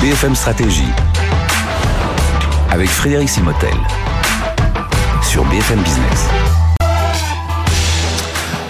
BFM Stratégie avec Frédéric Simotel sur BFM Business.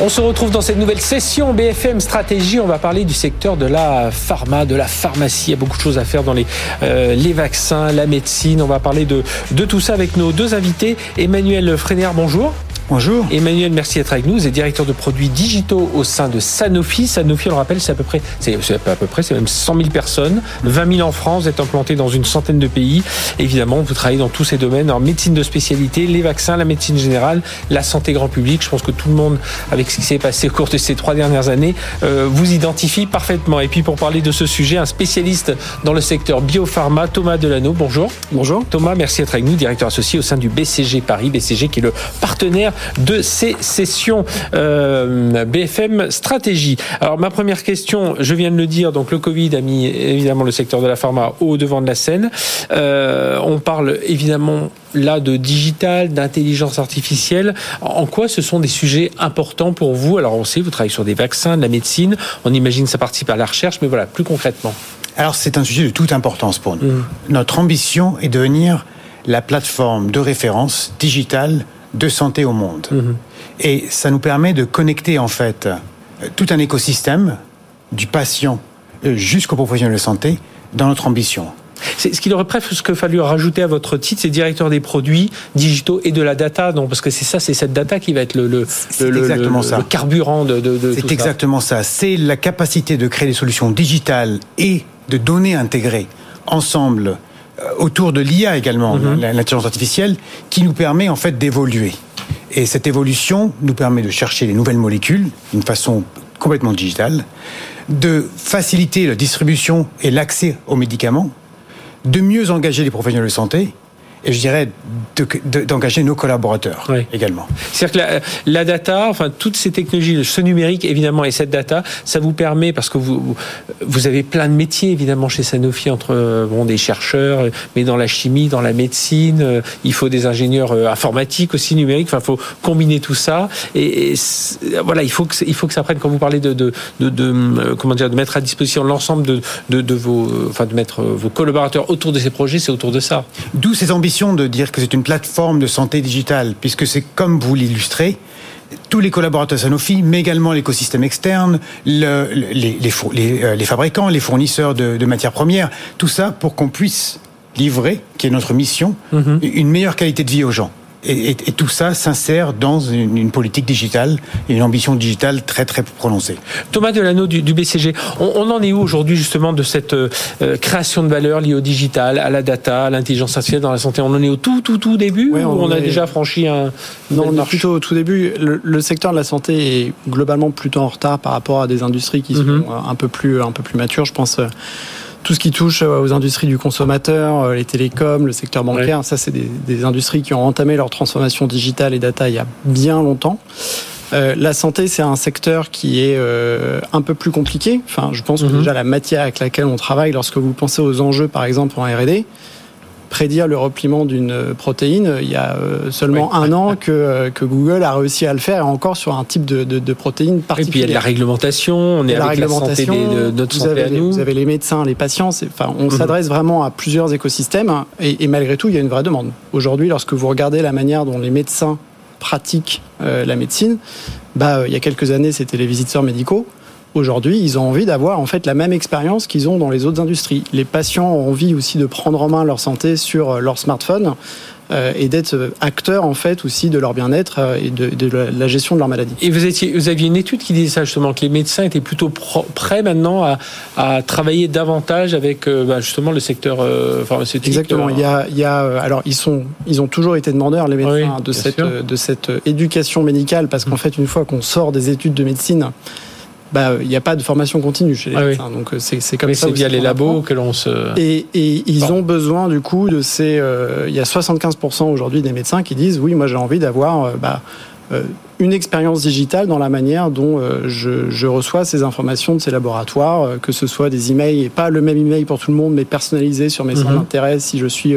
On se retrouve dans cette nouvelle session BFM Stratégie. On va parler du secteur de la pharma, de la pharmacie. Il y a beaucoup de choses à faire dans les, euh, vaccins, la médecine. On va parler de, tout ça avec nos deux invités. Emmanuel Frénéard, bonjour. Bonjour. Emmanuel, merci d'être avec nous. Vous êtes directeur de produits digitaux au sein de Sanofi. Sanofi, on le rappelle, c'est à peu près, c'est à peu près, c'est même 100 000 personnes, 20 000 en France. Vous êtes implanté dans une centaine de pays. Évidemment, vous travaillez dans tous ces domaines, en médecine de spécialité, les vaccins, la médecine générale, la santé grand public. Je pense que tout le monde, avec ce qui s'est passé au cours de ces trois dernières années, euh, vous identifie parfaitement. Et puis, pour parler de ce sujet, un spécialiste dans le secteur biopharma, Thomas Delano. Bonjour. Bonjour. Thomas, merci d'être avec nous, directeur associé au sein du BCG Paris. BCG qui est le partenaire de ces sessions euh, BFM Stratégie. Alors ma première question, je viens de le dire, donc le Covid a mis évidemment le secteur de la pharma au devant de la scène. Euh, on parle évidemment là de digital, d'intelligence artificielle. En quoi ce sont des sujets importants pour vous? Alors on sait, vous travaillez sur des vaccins, de la médecine, on imagine que ça participe à la recherche, mais voilà, plus concrètement. Alors c'est un sujet de toute importance pour nous. Mmh. Notre ambition est de devenir la plateforme de référence digitale de santé au monde. Mmh. Et ça nous permet de connecter en fait tout un écosystème du patient jusqu'au professionnel de santé dans notre ambition. C'est ce qu'il aurait presque fallu rajouter à votre titre, c'est directeur des produits digitaux et de la data, non Parce que c'est ça, c'est cette data qui va être le, le, le, exactement ça. carburant de, de, de C'est exactement ça. C'est la capacité de créer des solutions digitales et de données intégrées ensemble autour de l'IA également, mm -hmm. l'intelligence artificielle, qui nous permet en fait d'évoluer. Et cette évolution nous permet de chercher les nouvelles molécules d'une façon complètement digitale, de faciliter la distribution et l'accès aux médicaments, de mieux engager les professionnels de santé et je dirais d'engager de, de, nos collaborateurs oui. également. C'est-à-dire que la, la, data, enfin toutes ces technologies, ce numérique évidemment et cette data, ça vous permet parce que vous vous avez plein de métiers évidemment chez Sanofi entre bon des chercheurs, mais dans la chimie, dans la médecine, il faut des ingénieurs informatiques aussi numériques. Enfin, il faut combiner tout ça et, et voilà, il faut que il faut que ça prenne. Quand vous parlez de de, de, de comment dire de mettre à disposition l'ensemble de, de, de vos enfin de mettre vos collaborateurs autour de ces projets, c'est autour de ça. D'où ces ambitions de dire que c'est une plateforme de santé digitale, puisque c'est comme vous l'illustrez, tous les collaborateurs Sanofi, mais également l'écosystème externe, le, les, les, les, les, fabricants, les fournisseurs de, de matières premières, tout ça pour qu'on puisse livrer, qui est notre mission, mm -hmm. une meilleure qualité de vie aux gens. Et, et, et, tout ça s'insère dans une, une, politique digitale et une ambition digitale très très prononcée. Thomas Delano du, du BCG, on, on, en est où aujourd'hui justement de cette euh, création de valeur liée au digital, à la data, à l'intelligence artificielle dans la santé? On en est au tout tout tout début ouais, ou on, on a est... déjà franchi un Non, on est plutôt au tout début. Le, le, secteur de la santé est globalement plutôt en retard par rapport à des industries qui mm -hmm. sont un peu plus un peu plus matures. Je pense tout ce qui touche aux industries du consommateur, les télécoms, le secteur bancaire, ouais. ça c'est des, des, industries qui ont entamé leur transformation digitale et data il y a bien longtemps. Euh, la santé, c'est un secteur qui est euh, un peu plus compliqué. Enfin, je pense que mm -hmm. déjà la matière avec laquelle on travaille, lorsque vous pensez aux enjeux, par exemple en R&D, prédire le repliement d'une protéine, il y a seulement oui. un an que, que, Google a réussi à le faire, et encore sur un type de, de, de protéine particulière. Et puis il y a de la réglementation, on est la avec réglementation, la santé des, de notre vous santé avez, à nous. Vous avez les médecins, les patients, enfin, on mmh. s'adresse vraiment à plusieurs écosystèmes, et, et, malgré tout, il y a une vraie demande. Aujourd'hui, lorsque vous regardez la manière dont les médecins pratiquent euh, la médecine, bah, il y a quelques années, c'était les visiteurs médicaux. Aujourd'hui, ils ont envie d'avoir en fait la même expérience qu'ils ont dans les autres industries. Les patients ont envie aussi de prendre en main leur santé sur leur smartphone euh, et d'être acteurs en fait aussi de leur bien-être euh, et de, de, la gestion de leur maladie. Et vous, étiez, vous aviez une étude qui disait ça justement, que les médecins étaient plutôt prêts maintenant à, à, travailler davantage avec euh, bah, justement le secteur euh, pharmaceutique. Exactement. Il y a, il y a, alors ils sont, ils ont toujours été demandeurs les médecins oui, de cette, de cette éducation médicale parce qu'en fait une fois qu'on sort des études de médecine bah, il n'y a pas de formation continue chez les ah médecins. Oui. Donc c'est comme Mais ça. C'est via les labos que l'on se. Et, et ils bon. ont besoin du coup de ces. Euh, il y a 75% aujourd'hui des médecins qui disent oui, moi j'ai envie d'avoir euh, bah, euh, une expérience digitale dans la manière dont je, je, reçois ces informations de ces laboratoires, que ce soit des emails et pas le même email pour tout le monde, mais personnalisé sur mes centres mm -hmm. d'intérêt si je suis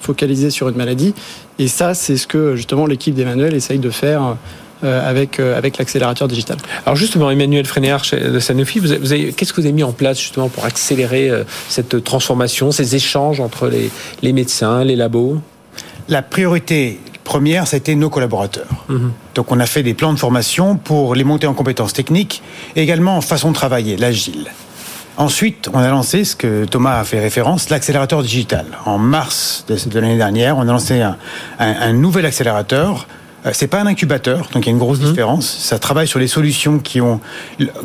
focalisé sur une maladie. Et ça, c'est ce que justement l'équipe d'Emmanuel essaye de faire avec, avec l'accélérateur digital. Alors justement, Emmanuel Frénéard de Sanofi, vous avez, qu'est-ce que vous avez mis en place justement pour accélérer cette transformation, ces échanges entre les, les médecins, les labos? La priorité première, c'était nos collaborateurs. Mhm. Donc on a fait des plans de formation pour les monter en compétences techniques, et également en façon de travailler, l'agile. Ensuite, on a lancé ce que Thomas a fait référence, l'accélérateur digital. En mars de, l'année dernière, on a lancé un, nouvel accélérateur. Euh, c'est pas un incubateur, donc il y a une grosse mhm. différence. Ça travaille sur les solutions qui ont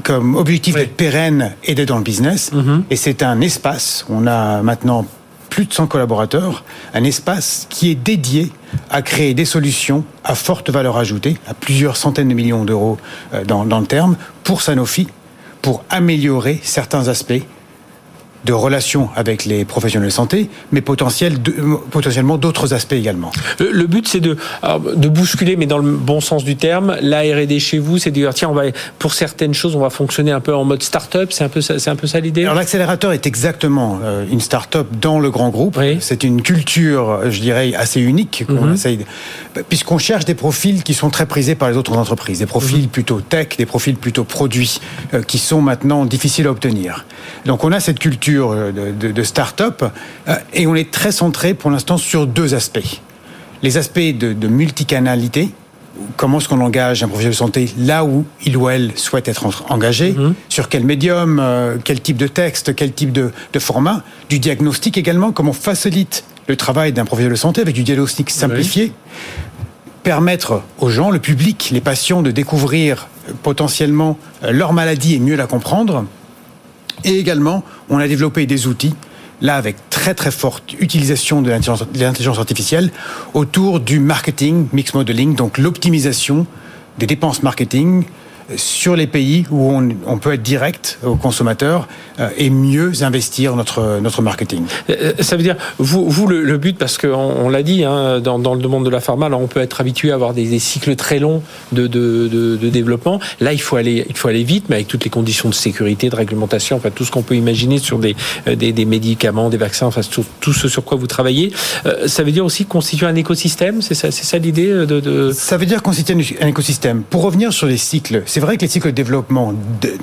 comme objectif d'être pérennes et d'être dans le business. Mhm. Et c'est un espace. On a maintenant plus de 100 collaborateurs, un espace qui est dédié à créer des solutions à forte valeur ajoutée, à plusieurs centaines de millions d'euros euh, dans, dans le terme, pour Sanofi, pour améliorer certains aspects de relations avec les professionnels de santé, mais potentiellement d'autres aspects également. Le, but, c'est de, de bousculer, mais dans le bon sens du terme, la R&D chez vous, c'est de dire tiens, on va pour certaines choses, on va fonctionner un peu en mode start-up. C'est un peu ça, c'est un peu ça l'idée? Alors l'accélérateur est exactement euh, une start-up dans le grand groupe. C'est une culture, je dirais, assez unique qu'on mhm. puisqu'on cherche des profils qui sont très prisés par les autres entreprises, des profils mhm. plutôt tech, des profils plutôt produits, euh, qui sont maintenant difficiles à obtenir. Donc on a cette culture euh, de, de, start-up euh, et on est très centré pour l'instant sur deux aspects. Les aspects de, multicanalité, comment est-ce qu'on engage un professionnel de santé là où il ou elle souhaite être engagé, mhm. sur quel médium, euh, quel type de texte, quel type de, format, du diagnostic également, comment on facilite le travail d'un professionnel de santé avec du diagnostic simplifié, permettre aux gens, le public, les patients de découvrir potentiellement leur maladie et mieux la comprendre, et également, on a développé des outils, là avec très très forte utilisation de l'intelligence artificielle, autour du marketing, mix modeling, donc l'optimisation des dépenses marketing sur les pays où on, peut être direct aux consommateurs euh, et mieux investir notre notre marketing. Euh, ça veut dire vous vous le, but parce qu'on on, l'a dit hein, dans, dans, le monde de la pharma, alors on peut être habitué à avoir des, cycles très longs de, de, de, développement. Là, il faut aller il faut aller vite, mais avec toutes les conditions de sécurité, de réglementation, enfin tout ce qu'on peut imaginer sur des, euh, des, des médicaments, des vaccins, enfin tout, tout, ce sur quoi vous travaillez. ça veut dire aussi constituer un écosystème. C'est ça ça l'idée de, de, Ça veut dire constituer un écosystème. Pour revenir sur les cycles c'est vrai que les cycles de développement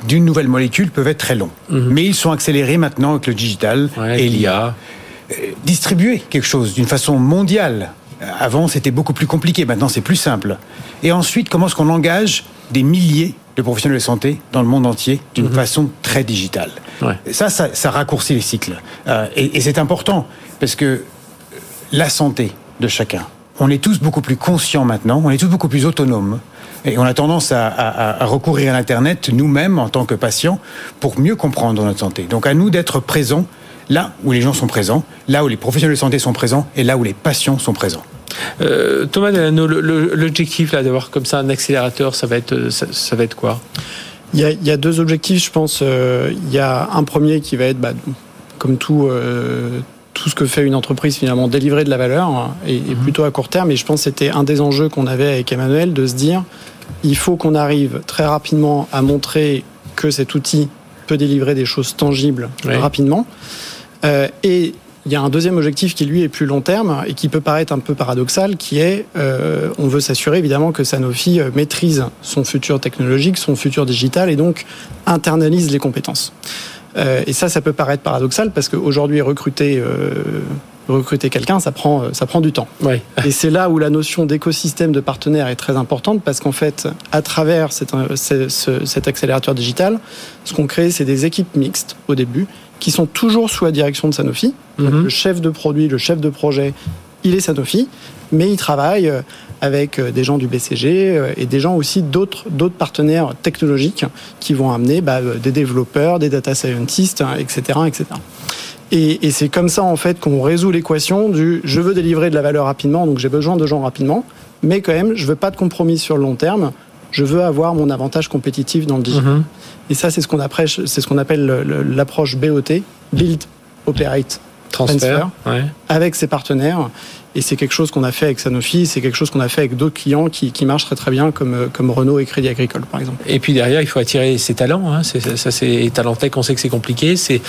d'une nouvelle molécule peuvent être très longs, mhm. mais ils sont accélérés maintenant avec le digital et l'IA. Euh, distribuer quelque chose d'une façon mondiale. Avant, c'était beaucoup plus compliqué. Maintenant, c'est plus simple. Et ensuite, comment est-ce qu'on engage des milliers de professionnels de santé dans le monde entier d'une mhm. façon très digitale? Ça, ça, raccourcit les cycles. Euh, et c'est important parce que la santé de chacun, on est tous beaucoup plus conscients maintenant, on est tous beaucoup plus autonomes. Et on a tendance à, recourir à l'Internet nous-mêmes en tant que patients pour mieux comprendre notre santé. Donc à nous d'être présents là où les gens sont présents, là où les professionnels de santé sont présents et là où les patients sont présents. Euh, Thomas l'objectif là d'avoir comme ça un accélérateur, ça va être ça, va être quoi? Il y, a, deux objectifs, je pense. Euh, il y a un premier qui va être, bah, comme tout, euh, tout ce que fait une entreprise finalement délivrer de la valeur hein, et, mhm. plutôt à court terme. Et je pense que c'était un des enjeux qu'on avait avec Emmanuel de se dire il faut qu'on arrive très rapidement à montrer que cet outil peut délivrer des choses tangibles rapidement. Euh, et il y a un deuxième objectif qui lui est plus long terme et qui peut paraître un peu paradoxal, qui est euh, on veut s'assurer évidemment que Sanofi euh, maîtrise son futur technologique, son futur digital et donc internalise les compétences. Euh, et ça, ça peut paraître paradoxal parce qu'aujourd'hui, recruter, recruter quelqu'un, ça prend, euh, ça prend du temps. Et c'est là où la notion d'écosystème de partenaires est très importante parce qu'en fait, à travers cet, cet accélérateur digital, ce qu'on crée, c'est des équipes mixtes au début qui sont toujours sous la direction de Sanofi. Mhm. le chef de produit, le chef de projet, il est Sanofi, mais il travaille avec euh, des gens du BCG euh, et des gens aussi d'autres d'autres partenaires technologiques qui vont amener bah, euh, des développeurs, des data scientists, etc., etc. Et, et c'est comme ça en fait qu'on résout l'équation du je veux délivrer de la valeur rapidement, donc j'ai besoin de gens rapidement, mais quand même je veux pas de compromis sur le long terme. Je veux avoir mon avantage compétitif dans le digital. Mhm. Et ça, c'est ce qu'on c'est ce qu'on appelle l'approche BOT, Build, Operate, Transfer, avec ses partenaires. Et c'est quelque chose qu'on a fait avec Sanofi, c'est quelque chose qu'on a fait avec d'autres clients qui, qui marchent très très bien, comme, comme Renault et Crédit Agricole, par exemple. Et puis derrière, il faut attirer ses talents. Hein. Ça, c'est talent tech. On sait que c'est compliqué. C'est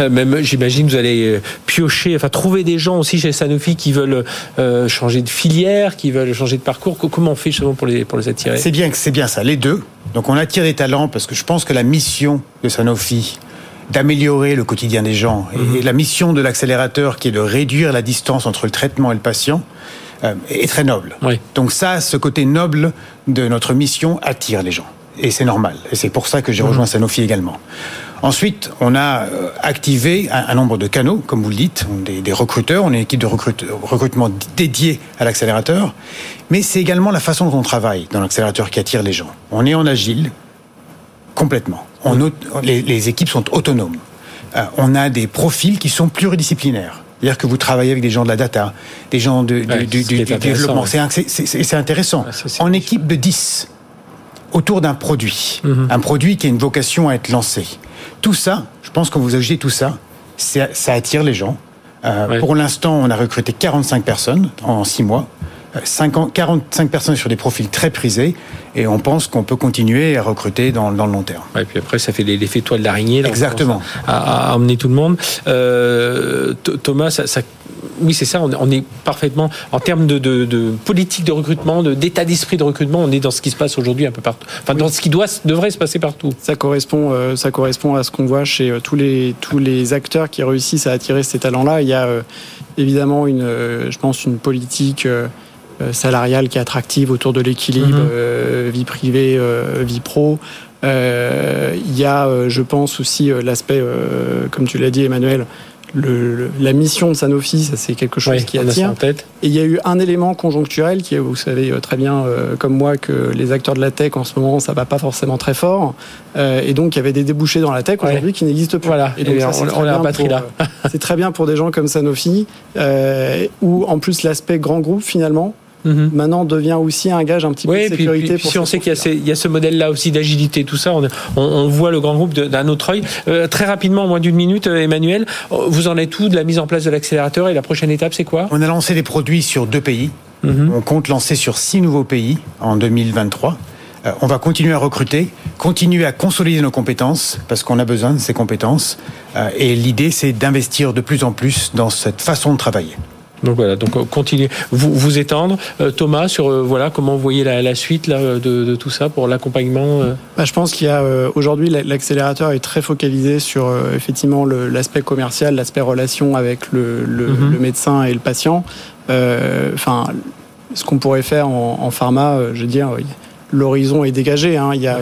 euh, même, j'imagine, vous allez euh, piocher, enfin trouver des gens aussi chez Sanofi qui veulent euh, changer de filière, qui veulent changer de parcours. Comment on fait justement pour les pour les attirer? C'est bien, c'est bien ça, les deux. Donc on attire des talents parce que je pense que la mission de Sanofi d'améliorer le quotidien des gens. Et mhm. la mission de l'accélérateur, qui est de réduire la distance entre le traitement et le patient, euh, est très noble. Donc ça, ce côté noble de notre mission attire les gens. Et c'est normal. Et c'est pour ça que j'ai mhm. rejoint Sanofi également. Ensuite, on a euh, activé un, nombre de canaux, comme vous le dites, des, des recruteurs, on est une équipe de recrutement dédiée à l'accélérateur, mais c'est également la façon dont on travaille dans l'accélérateur qui attire les gens. On est en agile, complètement les, équipes sont autonomes. Euh, on a des profils qui sont pluridisciplinaires. C'est-à-dire que vous travaillez avec des gens de la data, des gens du, développement. C'est intéressant. en équipe de 10, autour d'un produit. Mhm. Un produit qui a une vocation à être lancé. Tout ça, je pense que vous ajoutez tout ça, ça attire les gens. Euh, pour l'instant, on a recruté 45 personnes en 6 mois. 45 personnes sur des profils très prisés et on pense qu'on peut continuer à recruter dans, dans le long terme. Et puis après, ça fait l'effet toile d'araignée. Exactement. À, à, emmener tout le monde. Euh, Thomas, ça, oui, c'est ça. On est parfaitement en termes de, de, de politique de recrutement, d'état d'esprit de recrutement. On est dans ce qui se passe aujourd'hui un peu partout. Enfin, dans ce qui doit devrait se passer partout. Ça correspond, euh, ça correspond à ce qu'on voit chez euh, tous les tous les acteurs qui réussissent à attirer ces talents-là. Il y a euh, évidemment une, je pense, une politique euh, salariale qui est attractive autour de l'équilibre mhm. euh, vie privée, euh, vie pro. Il y a, je pense aussi, l'aspect, comme tu l'as dit, Emmanuel, le, la mission de Sanofi, ça c'est quelque chose qui attire. Et il y a eu un élément conjoncturel qui est, vous savez très bien comme moi que les acteurs de la tech en ce moment ça va pas forcément très fort, et donc il y avait des débouchés dans la tech aujourd'hui qui n'existent plus. Voilà. Et donc on, a batterie là. c'est très bien pour des gens comme Sanofi, où en plus l'aspect grand groupe finalement Mhm. maintenant devient aussi un gage un petit peu de sécurité. si on sait qu'il y, a ce modèle-là aussi d'agilité, tout ça, on, voit le grand groupe d'un autre œil. Euh, très rapidement, en moins d'une minute, euh, Emmanuel, vous en êtes où de la mise en place de l'accélérateur et la prochaine étape, c'est quoi? On a lancé des produits sur deux pays. Mhm. On compte lancer sur six nouveaux pays en 2023. Euh, on va continuer à recruter, continuer à consolider nos compétences, parce qu'on a besoin de ces compétences. et l'idée, c'est d'investir de plus en plus dans cette façon de travailler. Donc voilà, donc euh, continuez, vous, vous étendre. Euh, Thomas, sur euh, voilà comment vous voyez la, suite là, de, tout ça pour l'accompagnement bah, Je pense qu'il y a aujourd'hui l'accélérateur est très focalisé sur effectivement l'aspect commercial, l'aspect relation avec le, mhm. le, médecin et le patient. Enfin, ce qu'on pourrait faire en, pharma, je veux dire, l'horizon est dégagé. Hein. Il y a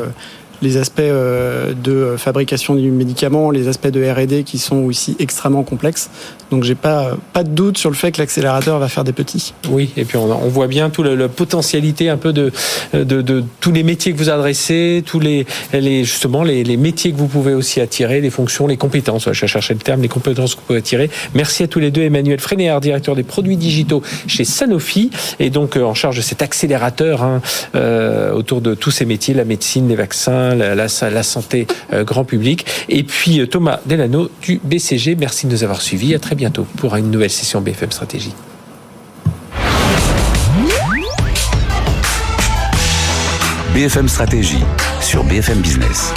les aspects euh, de fabrication du médicament, les aspects de R&D qui sont aussi extrêmement complexes. Donc j'ai pas pas de doute sur le fait que l'accélérateur va faire des petits. Oui, et puis on, on voit bien toute la, potentialité un peu de, de, de, tous les métiers que vous adressez, tous les, les justement les, les, métiers que vous pouvez aussi attirer, les fonctions, les compétences. Je cherchais le terme, les compétences que vous pouvez attirer. Merci à tous les deux, Emmanuel Frénéard, directeur des produits digitaux chez Sanofi, et donc euh, en charge de cet accélérateur hein, euh, autour de tous ces métiers, la médecine, les vaccins la, santé euh, grand public. Et puis euh, Thomas Delano du BCG, merci de nous avoir suivis. À très bientôt pour une nouvelle session BFM Stratégie. BFM Stratégie sur BFM Business.